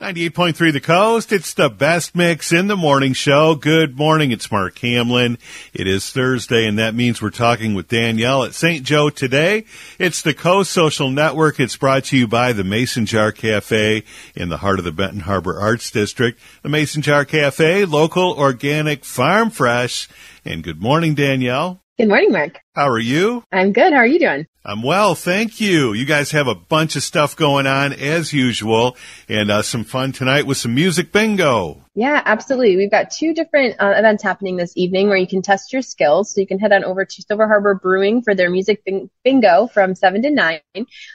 98.3 The Coast. It's the best mix in the morning show. Good morning. It's Mark Hamlin. It is Thursday, and that means we're talking with Danielle at St. Joe today. It's the Coast Social Network. It's brought to you by the Mason Jar Cafe in the heart of the Benton Harbor Arts District. The Mason Jar Cafe, local, organic, farm fresh. And good morning, Danielle. Good morning, Mark. How are you? I'm good. How are you doing? I'm well, thank you. You guys have a bunch of stuff going on as usual, and uh, some fun tonight with some music bingo. Yeah, absolutely. We've got two different uh, events happening this evening where you can test your skills. So you can head on over to Silver Harbor Brewing for their music bingo from 7 to 9,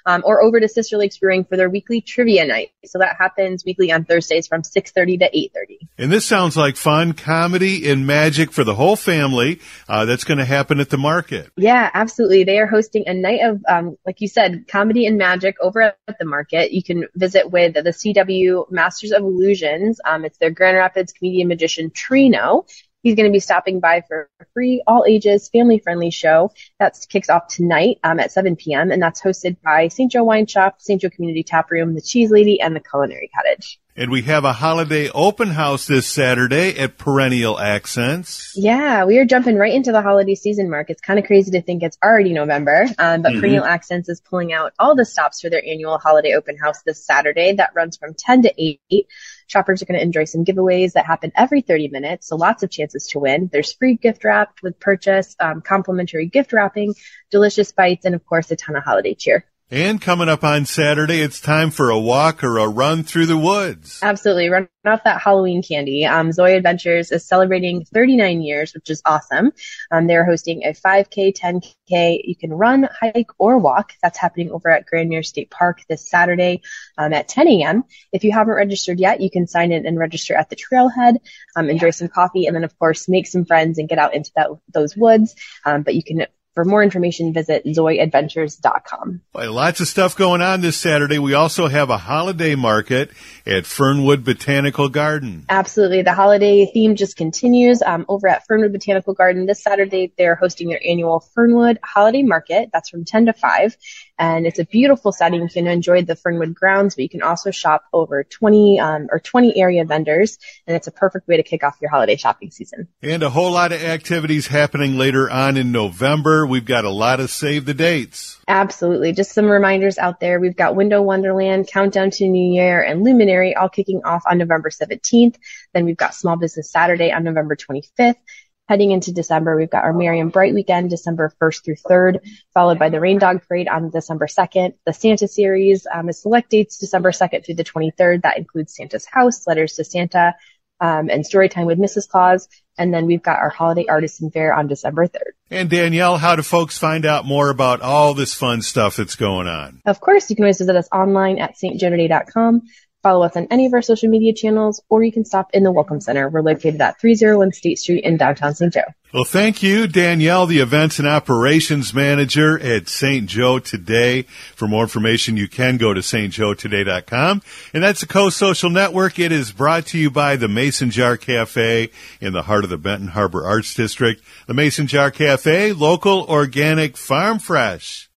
um, or over to Sister Lakes Brewing for their weekly trivia night. So that happens weekly on Thursdays from 6.30 to 8.30. And this sounds like fun, comedy and magic for the whole family. Uh, that's going to happen at the market. Yeah, absolutely. They are hosting a night of, um, like you said, comedy and magic over at the market. You can visit with the CW Masters of Illusions. Um, it's their grand Grand Rapids comedian magician Trino. He's going to be stopping by for a free, all ages, family friendly show. That kicks off tonight um, at 7 p.m. and that's hosted by St. Joe Wine Shop, St. Joe Community Tap Room, the Cheese Lady, and the Culinary Cottage. And we have a holiday open house this Saturday at Perennial Accents. Yeah, we are jumping right into the holiday season, Mark. It's kind of crazy to think it's already November, um, but mm-hmm. Perennial Accents is pulling out all the stops for their annual holiday open house this Saturday. That runs from 10 to 8. Shoppers are going to enjoy some giveaways that happen every 30 minutes, so lots of chances to win. There's free gift wrap with purchase, um, complimentary gift wrapping, delicious bites, and of course a ton of holiday cheer. And coming up on Saturday, it's time for a walk or a run through the woods. Absolutely. Run off that Halloween candy. Um, Zoe Adventures is celebrating 39 years, which is awesome. Um, they're hosting a 5K, 10K. You can run, hike, or walk. That's happening over at Grand Mere State Park this Saturday um, at 10 a.m. If you haven't registered yet, you can sign in and register at the trailhead, um, enjoy some coffee, and then, of course, make some friends and get out into that, those woods. Um, but you can for more information, visit zoeadventures.com. Well, lots of stuff going on this Saturday. We also have a holiday market at Fernwood Botanical Garden. Absolutely. The holiday theme just continues um, over at Fernwood Botanical Garden. This Saturday, they're hosting their annual Fernwood Holiday Market. That's from 10 to 5 and it's a beautiful setting. You can enjoy the Fernwood grounds, but you can also shop over 20 um, or 20 area vendors, and it's a perfect way to kick off your holiday shopping season. And a whole lot of activities happening later on in November. We've got a lot of save the dates. Absolutely. Just some reminders out there. We've got Window Wonderland, Countdown to New Year, and Luminary all kicking off on November 17th. Then we've got Small Business Saturday on November 25th. Heading into December, we've got our Merry and Bright weekend, December 1st through 3rd, followed by the Reindog Parade on December 2nd. The Santa series um, is select dates December 2nd through the 23rd. That includes Santa's House, Letters to Santa, um, and Storytime with Mrs. Claus. And then we've got our Holiday Artisan Fair on December 3rd. And Danielle, how do folks find out more about all this fun stuff that's going on? Of course, you can always visit us online at stjoetoday.com. Follow us on any of our social media channels, or you can stop in the Welcome Center. We're located at 301 State Street in downtown St. Joe. Well, thank you, Danielle, the Events and Operations Manager at St. Joe Today. For more information, you can go to stjoetoday.com. And that's the Coast Social Network. It is brought to you by the Mason Jar Cafe in the heart of the Benton Harbor Arts District. The Mason Jar Cafe, local, organic, farm fresh.